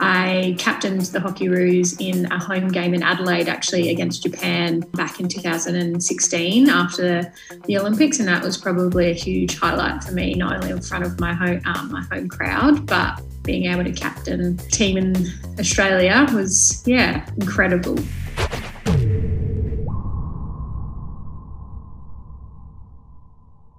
I captained the Hockeyroos in a home game in Adelaide, actually against Japan back in 2016 after the Olympics, and that was probably a huge highlight for me, not only in front of my home um, my home crowd, but being able to captain team in Australia was yeah incredible.